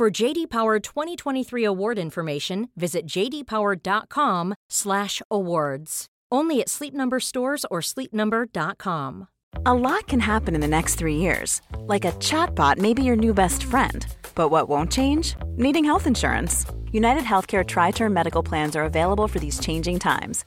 For JD Power 2023 award information, visit jdpower.com/awards. Only at Sleep Number stores or sleepnumber.com. A lot can happen in the next 3 years. Like a chatbot may be your new best friend. But what won't change? Needing health insurance. United Healthcare tri-term medical plans are available for these changing times.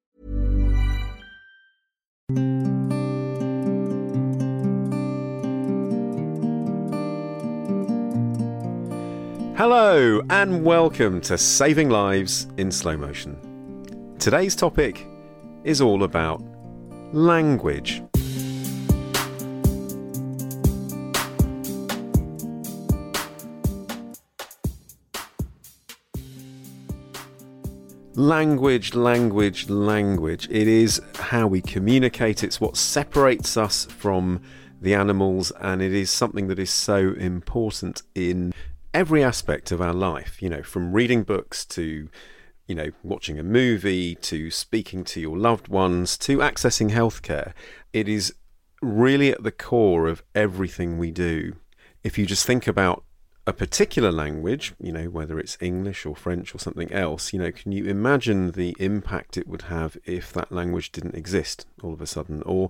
Hello, and welcome to Saving Lives in Slow Motion. Today's topic is all about language. Language, language, language. It is how we communicate, it's what separates us from the animals, and it is something that is so important in every aspect of our life, you know, from reading books to, you know, watching a movie to speaking to your loved ones to accessing healthcare. It is really at the core of everything we do. If you just think about a particular language, you know, whether it's English or French or something else, you know, can you imagine the impact it would have if that language didn't exist all of a sudden? Or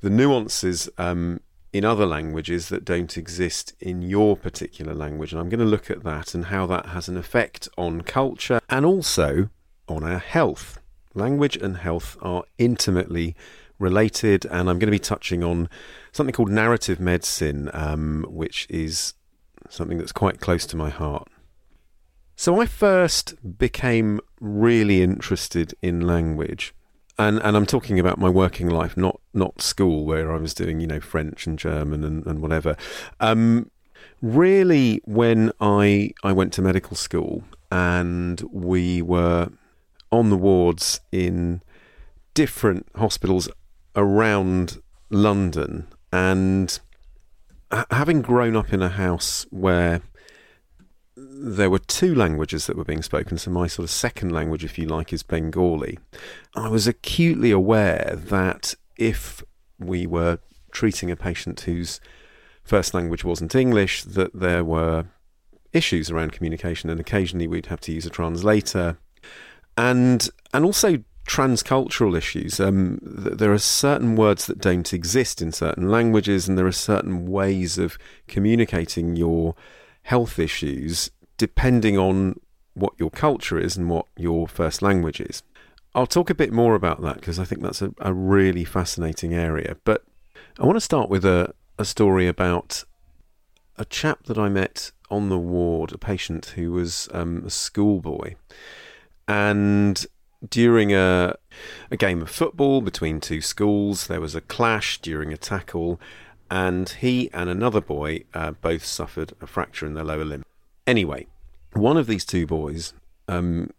the nuances um, in other languages that don't exist in your particular language. And I'm going to look at that and how that has an effect on culture and also on our health. Language and health are intimately related, and I'm going to be touching on something called narrative medicine, um, which is something that's quite close to my heart. So I first became really interested in language and and I'm talking about my working life, not not school where I was doing you know French and German and, and whatever. Um, really, when I I went to medical school and we were on the wards in different hospitals around London, and having grown up in a house where there were two languages that were being spoken. So, my sort of second language, if you like, is Bengali. I was acutely aware that if we were treating a patient whose first language wasn't English, that there were issues around communication, and occasionally we'd have to use a translator, and and also transcultural issues. Um, th- there are certain words that don't exist in certain languages, and there are certain ways of communicating your health issues depending on what your culture is and what your first language is. I'll talk a bit more about that because I think that's a, a, really fascinating area. But I want to start with a, a story about a chap that I met on the ward, a patient who was um, a schoolboy. And during a, a game of football between two schools, there was a clash during a tackle, and he and another boy uh, both suffered a fracture in their lower limb. Anyway, one of these two boys um,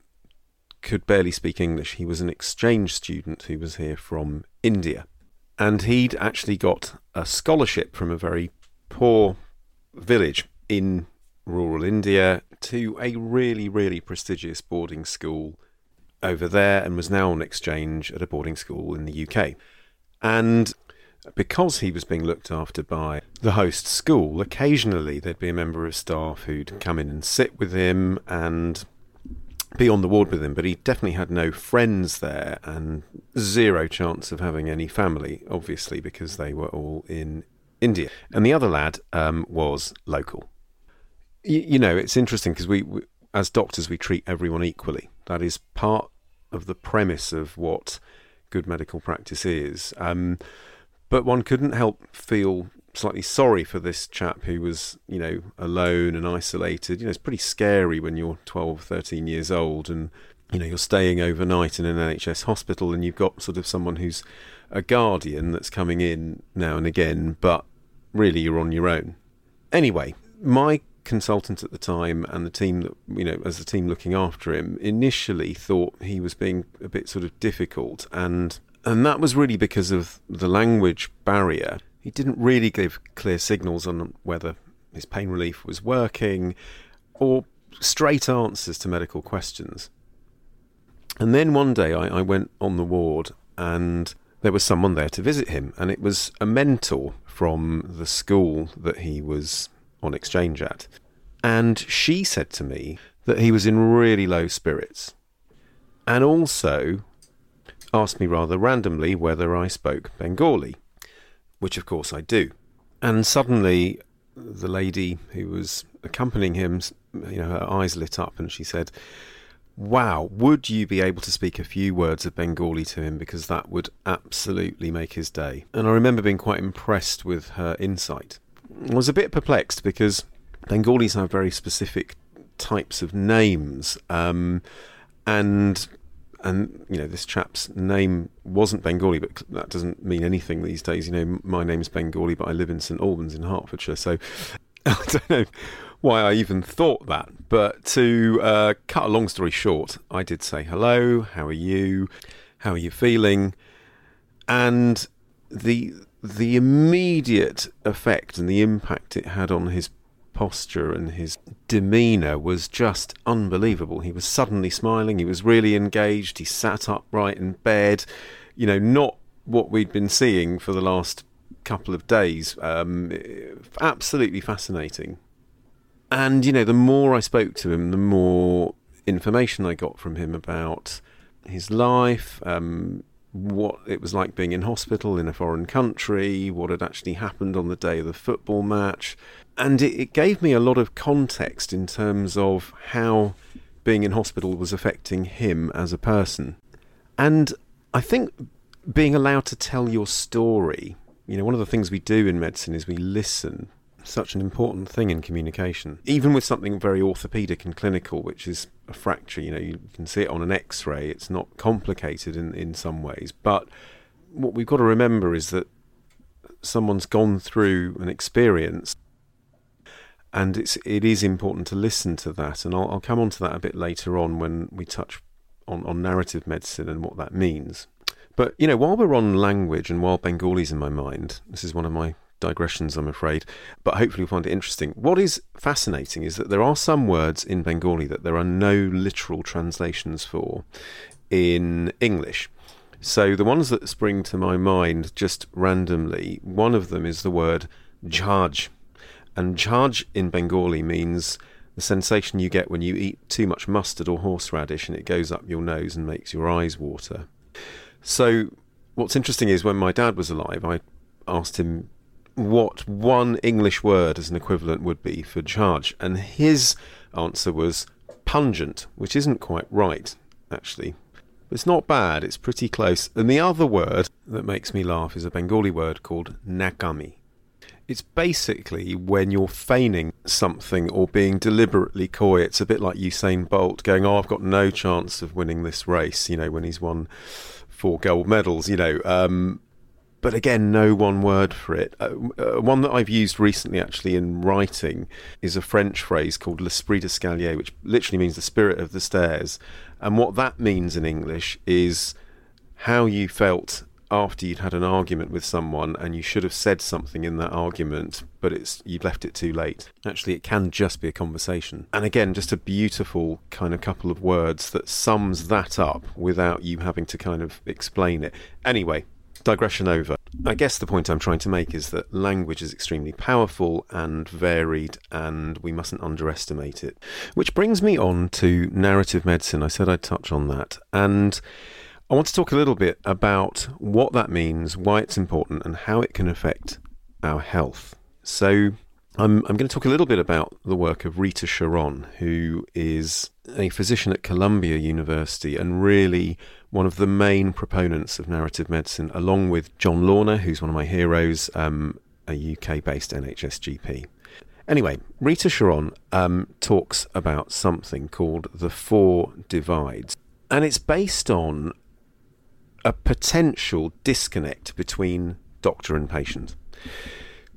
could barely speak English. He was an exchange student who was here from India. And he'd actually got a scholarship from a very poor village in rural India to a really, really prestigious boarding school over there and was now on exchange at a boarding school in the UK. And because he was being looked after by the host school, occasionally there'd be a member of staff who'd come in and sit with him and be on the ward with him, but he definitely had no friends there and zero chance of having any family, obviously, because they were all in India. And the other lad um, was local. Y- you know, it's interesting because we, we, as doctors, we treat everyone equally. That is part of the premise of what good medical practice is. Um, but one couldn't help feel slightly sorry for this chap who was, you know, alone and isolated. You know, it's pretty scary when you're 12, 13 years old and, you know, you're staying overnight in an NHS hospital and you've got sort of someone who's a guardian that's coming in now and again, but really you're on your own. Anyway, my consultant at the time and the team that you know as the team looking after him initially thought he was being a bit sort of difficult and and that was really because of the language barrier he didn't really give clear signals on whether his pain relief was working or straight answers to medical questions and then one day I, I went on the ward and there was someone there to visit him and it was a mentor from the school that he was on exchange at. And she said to me that he was in really low spirits. And also asked me rather randomly whether I spoke Bengali, which of course I do. And suddenly the lady who was accompanying him, you know, her eyes lit up and she said, Wow, would you be able to speak a few words of Bengali to him because that would absolutely make his day? And I remember being quite impressed with her insight. I was a bit perplexed because Bengalis have very specific types of names, um, and and you know this chap's name wasn't Bengali, but that doesn't mean anything these days. You know, my name's Bengali, but I live in St Albans in Hertfordshire, so I don't know why I even thought that. But to uh, cut a long story short, I did say hello. How are you? How are you feeling? And the the immediate effect and the impact it had on his posture and his demeanour was just unbelievable. He was suddenly smiling, he was really engaged, he sat upright in bed, you know, not what we'd been seeing for the last couple of days. Um, absolutely fascinating. And, you know, the more I spoke to him, the more information I got from him about his life, um, what it was like being in hospital in a foreign country, what had actually happened on the day of the football match. And it, it gave me a lot of context in terms of how being in hospital was affecting him as a person. And I think being allowed to tell your story, you know, one of the things we do in medicine is we listen such an important thing in communication. Even with something very orthopedic and clinical, which is a fracture, you know, you can see it on an x ray, it's not complicated in, in some ways. But what we've got to remember is that someone's gone through an experience and it's it is important to listen to that and I'll, I'll come on to that a bit later on when we touch on, on narrative medicine and what that means but you know while we're on language and while Bengali's in my mind this is one of my digressions, I'm afraid, but hopefully you'll find it interesting. What is fascinating is that there are some words in Bengali that there are no literal translations for in English. So the ones that spring to my mind just randomly, one of them is the word jhaj. And jhaj in Bengali means the sensation you get when you eat too much mustard or horseradish and it goes up your nose and makes your eyes water. So what's interesting is when my dad was alive, I asked him what one English word as an equivalent would be for jhaj, and his answer was pungent, which isn't quite right, actually. It's not bad, it's pretty close. And the other word that makes me laugh is a Bengali word called nakami. It's basically when you're feigning something or being deliberately coy. It's a bit like Usain Bolt going, Oh, I've got no chance of winning this race, you know, when he's won four gold medals, you know. Um, but again, no one word for it. Uh, uh, one that I've used recently, actually, in writing, is a French phrase called l'esprit d'escalier, which literally means the spirit of the stairs. And what that means in English is how you felt after you'd had an argument with someone and you should have said something in that argument, but it's you've left it too late. Actually, it can just be a conversation. And again, just a beautiful kind of couple of words that sums that up without you having to kind of explain it. Anyway, digression over. I guess the point I'm trying to make is that language is extremely powerful and varied, and we mustn't underestimate it. Which brings me on to narrative medicine. I said I'd touch on that. And I want to talk a little bit about what that means, why it's important, and how it can affect our health. So, I'm, I'm going to talk a little bit about the work of Rita Charon, who is a physician at Columbia University and really one of the main proponents of narrative medicine, along with John Launer, who's one of my heroes, um, a UK based NHS GP. Anyway, Rita Charon um, talks about something called the Four Divides, and it's based on a potential disconnect between doctor and patient.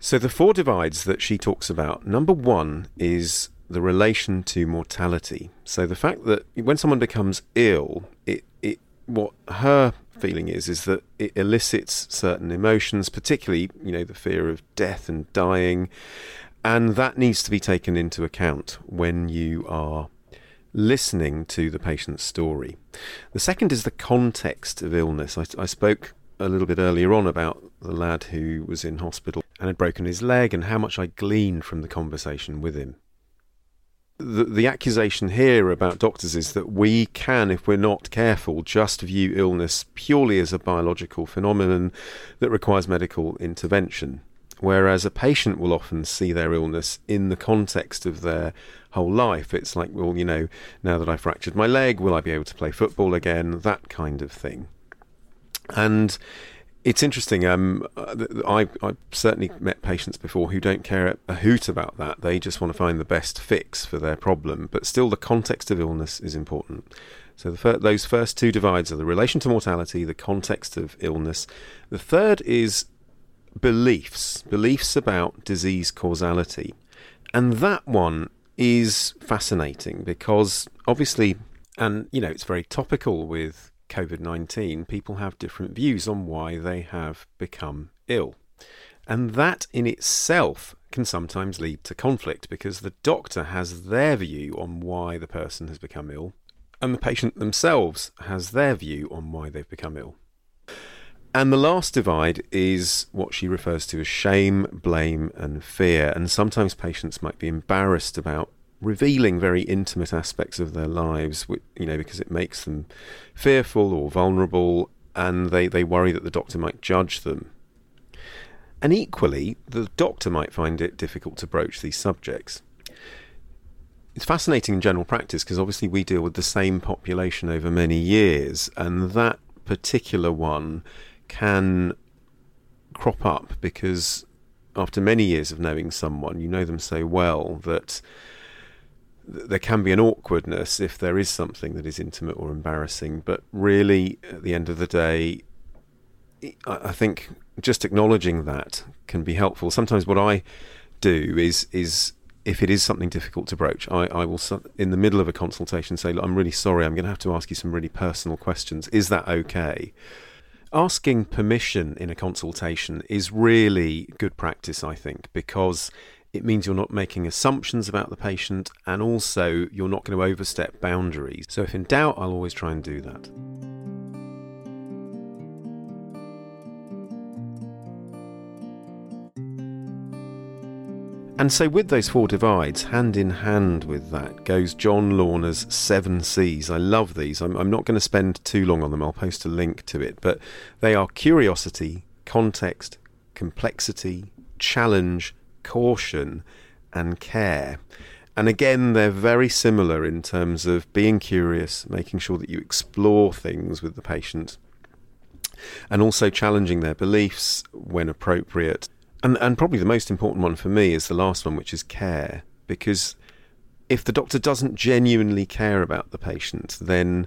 So, the four divides that she talks about number one is the relation to mortality. So, the fact that when someone becomes ill, it, it what her feeling is is that it elicits certain emotions, particularly you know the fear of death and dying, and that needs to be taken into account when you are listening to the patient's story. The second is the context of illness. I, I, spoke a little bit earlier on about the lad who was in hospital and had broken his leg and how much I gleaned from the conversation with him. The, the accusation here about doctors is that we can, if we're not careful, just view illness purely as a biological phenomenon that requires medical intervention. Whereas a patient will often see their illness in the context of their whole life. It's like, well, you know, now that I fractured my leg, will I be able to play football again? That kind of thing. And it's interesting. Um, I, I've certainly met patients before who don't care a hoot about that. They just want to find the best fix for their problem. But still, the context of illness is important. So fir- those first two divides are the relation to mortality, the context of illness. The third is beliefs, beliefs about disease causality. And that one is fascinating because obviously, and you know, it's very topical with COVID 19, people have different views on why they have become ill. And that in itself can sometimes lead to conflict because the doctor has their view on why the person has become ill, and the patient themselves has their view on why they've become ill. And the last divide is what she refers to as shame, blame, and fear. And sometimes patients might be embarrassed about revealing very intimate aspects of their lives, you know, because it makes them fearful or vulnerable, and they, they worry that the doctor might judge them. And equally, the doctor might find it difficult to broach these subjects. It's fascinating in general practice because obviously we deal with the same population over many years, and that particular one can crop up because after many years of knowing someone, you know them so well that there can be an awkwardness if there is something that is intimate or embarrassing. But really, at the end of the day, I think just acknowledging that can be helpful. Sometimes what I do is is if it is something difficult to broach, I, I will in the middle of a consultation say, "Look, "I'm really sorry. I'm going to have to ask you some really personal questions. Is that okay?" Asking permission in a consultation is really good practice, I think, because it means you're not making assumptions about the patient and also you're not going to overstep boundaries. So, if in doubt, I'll always try and do that. And so, with those four divides, hand in hand with that goes John Launer's Seven C's. I love these. I'm, I'm not going to spend too long on them. I'll post a link to it. But they are curiosity, context, complexity, challenge, caution, and care. And again, they're very similar in terms of being curious, making sure that you explore things with the patient, and also challenging their beliefs when appropriate and and probably the most important one for me is the last one, which is care, because if the doctor doesn't genuinely care about the patient, then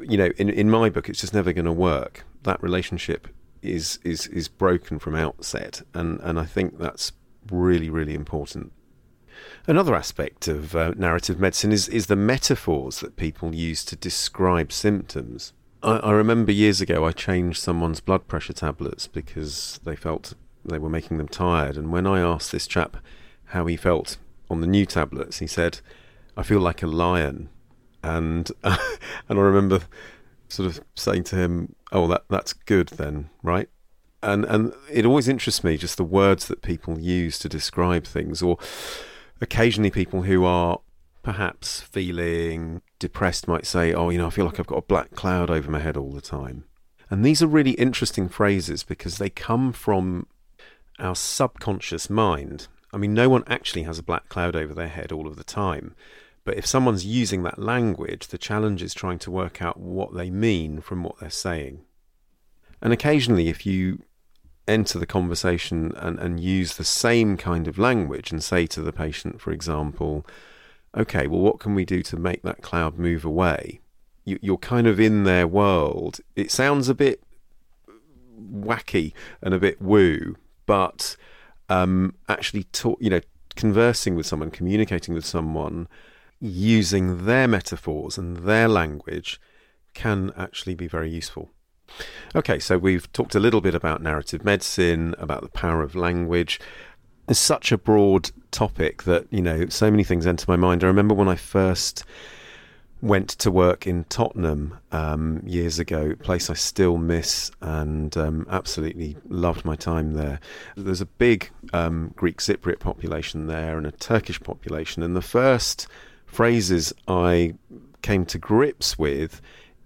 you know, in in my book, it's just never going to work. That relationship is is is broken from outset, and and I think that's really really important. Another aspect of uh, narrative medicine is is the metaphors that people use to describe symptoms. I, I remember years ago I changed someone's blood pressure tablets because they felt they were making them tired. And when I asked this chap how he felt on the new tablets, he said, "I feel like a lion." And uh, and I remember sort of saying to him, "Oh, that that's good then, right?" And and it always interests me just the words that people use to describe things, or occasionally people who are perhaps feeling depressed might say, "Oh, you know, I feel like I've got a black cloud over my head all the time." And these are really interesting phrases because they come from our subconscious mind. I mean, no one actually has a black cloud over their head all of the time. But if someone's using that language, the challenge is trying to work out what they mean from what they're saying. And occasionally, if you enter the conversation and, and use the same kind of language and say to the patient, for example, okay, well, what can we do to make that cloud move away? You, you're kind of in their world. It sounds a bit wacky and a bit woo, but um, actually, talk, you know, conversing with someone, communicating with someone, using their metaphors and their language can actually be very useful. Okay, so we've talked a little bit about narrative medicine, about the power of language. It's such a broad topic that, you know, so many things enter my mind. I remember when I first went to work in Tottenham um, years ago, place I still miss and um, absolutely loved my time there. There's a big um, Greek Cypriot population there and a Turkish population, and the first phrases I came to grips with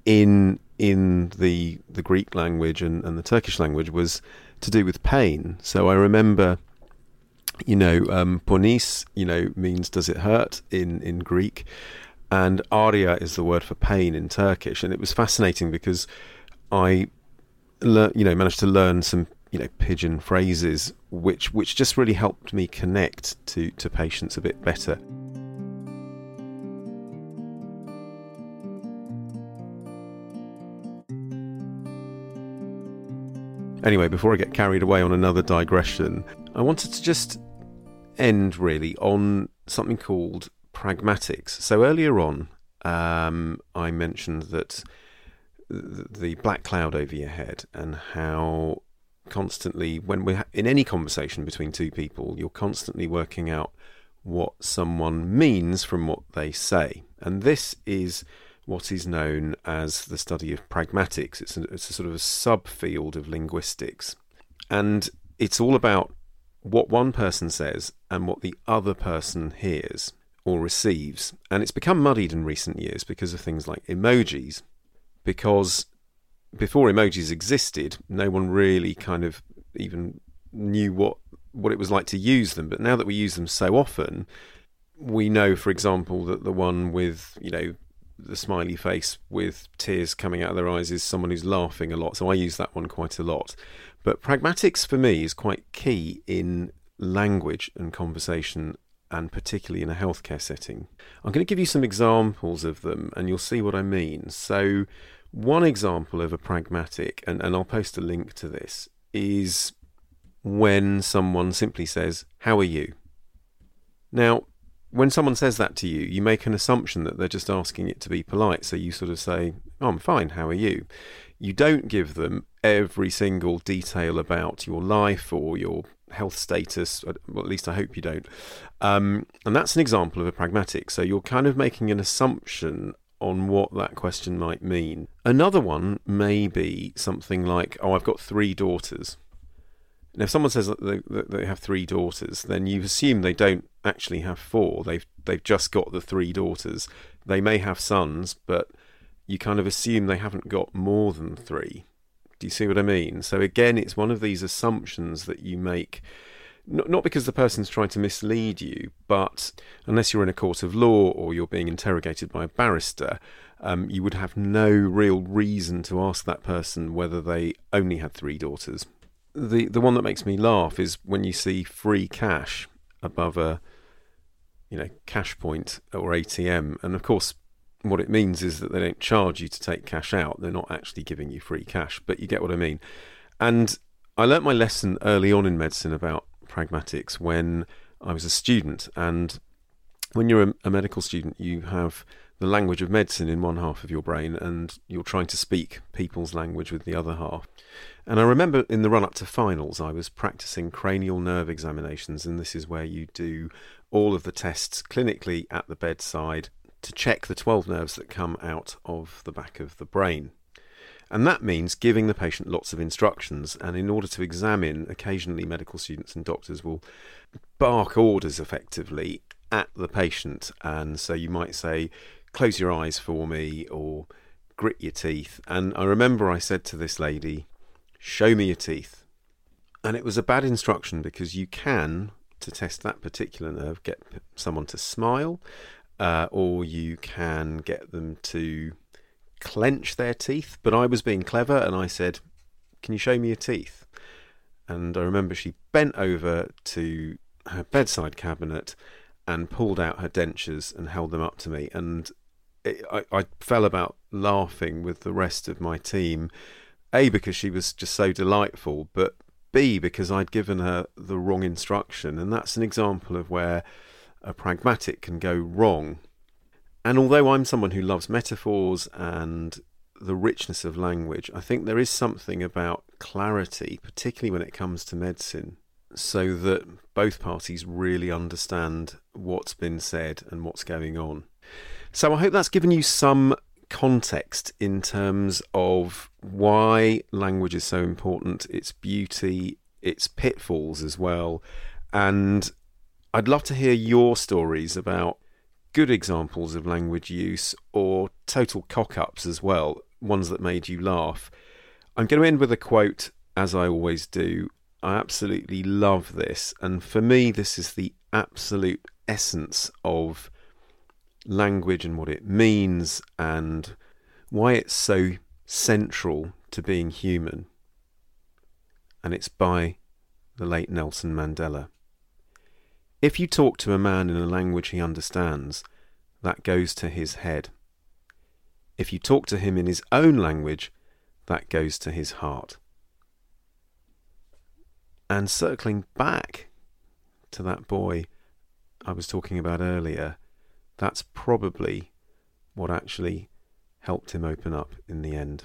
in in the the Greek language and, and the Turkish language was to do with pain. So I remember, you know, um, ponis, you know, means does it hurt in in Greek, and aria is the word for pain in Turkish, and it was fascinating because I, you know, managed to learn some you know pidgin phrases which which just really helped me connect to to patients a bit better. Anyway, before I get carried away on another digression, I wanted to just end really on something called pragmatics. So earlier on, um, I mentioned that the black cloud over your head and how constantly, when we're in any conversation between two people, you're constantly working out what someone means from what they say. And this is what is known as the study of pragmatics. It's a, it's a sort of a subfield of linguistics. And it's all about what one person says and what the other person hears or receives. And it's become muddied in recent years because of things like emojis. Because before emojis existed, no one really kind of even knew what what it was like to use them. But now that we use them so often, we know, for example, that the one with you know the smiley face with tears coming out of their eyes is someone who's laughing a lot. So I use that one quite a lot. But pragmatics for me is quite key in language and conversation, and particularly in a healthcare setting. I'm going to give you some examples of them, and you'll see what I mean. So, one example of a pragmatic, and, and I'll post a link to this, is when someone simply says, How are you? Now, when someone says that to you, you make an assumption that they're just asking it to be polite. So you sort of say, oh, I'm fine, how are you? You don't give them every single detail about your life or your health status. Well, at least I hope you don't. Um, and that's an example of a pragmatic. So you're kind of making an assumption on what that question might mean. Another one may be something like, oh, I've got three daughters. And if someone says that they, that they have three daughters, then you assume they don't actually have four. They've they've just got the three daughters. They may have sons, but you kind of assume they haven't got more than three. Do you see what I mean? So again, it's one of these assumptions that you make. Not, not because the person's trying to mislead you, but unless you're in a court of law or you're being interrogated by a barrister, um, you would have no real reason to ask that person whether they only had three daughters the the one that makes me laugh is when you see free cash above a you know cash point or ATM, and of course what it means is that they don't charge you to take cash out. They're not actually giving you free cash, but you get what I mean. And I learnt my lesson early on in medicine about pragmatics when I was a student. And when you're a, a medical student, you have the language of medicine in one half of your brain and you're trying to speak people's language with the other half. And I remember in the run up to finals, I was practicing cranial nerve examinations, and this is where you do all of the tests clinically at the bedside to check the 12 nerves that come out of the back of the brain. And that means giving the patient lots of instructions. And in order to examine, occasionally medical students and doctors will bark orders effectively at the patient. And so you might say, close your eyes for me or grit your teeth. And I remember I said to this lady, show me your teeth. And it was a bad instruction because you can, to test that particular nerve, get someone to smile, uh, or you can get them to clench their teeth. But I was being clever and I said, Can you show me your teeth? And I remember she bent over to her bedside cabinet and pulled out her dentures and held them up to me. And it, I, I fell about laughing with the rest of my team. A, because she was just so delightful, but B, because I'd given her the wrong instruction. And that's an example of where a pragmatic can go wrong. And although I'm someone who loves metaphors and the richness of language, I think there is something about clarity, particularly when it comes to medicine, so that both parties really understand what's been said and what's going on. So I hope that's given you some context in terms of why language is so important, its beauty, its pitfalls as well. And I'd love to hear your stories about good examples of language use or total cock ups as well, ones that made you laugh. I'm going to end with a quote, as I always do. I absolutely love this. And for me, this is the absolute essence of language and what it means and why it's so central to being human. And it's by the late Nelson Mandela. If you talk to a man in a language he understands, that goes to his head. If you talk to him in his own language, that goes to his heart. And circling back to that boy I was talking about earlier, that's probably what actually helped him open up in the end.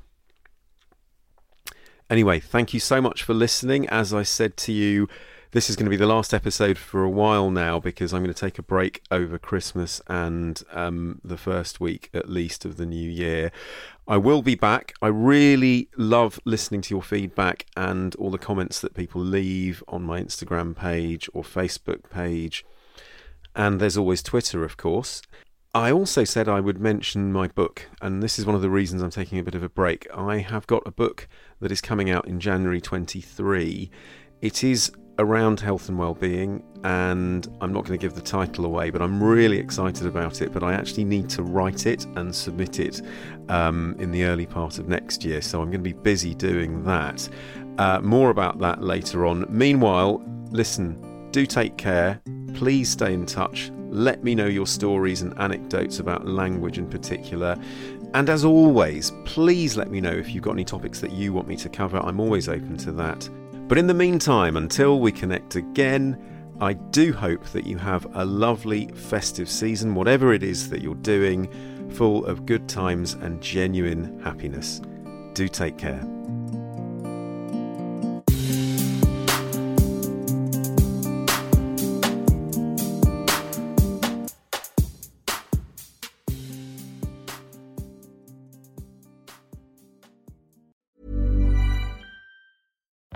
Anyway, thank you so much for listening. As I said to you, this is going to be the last episode for a while now because I'm going to take a break over Christmas and um, the first week at least of the new year. I will be back. I really love listening to your feedback and all the comments that people leave on my Instagram page or Facebook page. And there's always Twitter, of course. I also said I would mention my book, and this is one of the reasons I'm taking a bit of a break. I have got a book that is coming out in January 23. It is around health and well-being and I'm not going to give the title away but I'm really excited about it but I actually need to write it and submit it um, in the early part of next year so I'm going to be busy doing that. Uh, more about that later on. Meanwhile listen do take care. Please stay in touch. Let me know your stories and anecdotes about language in particular. And as always please let me know if you've got any topics that you want me to cover. I'm always open to that but in the meantime, until we connect again, I do hope that you have a lovely festive season, whatever it is that you're doing, full of good times and genuine happiness. Do take care.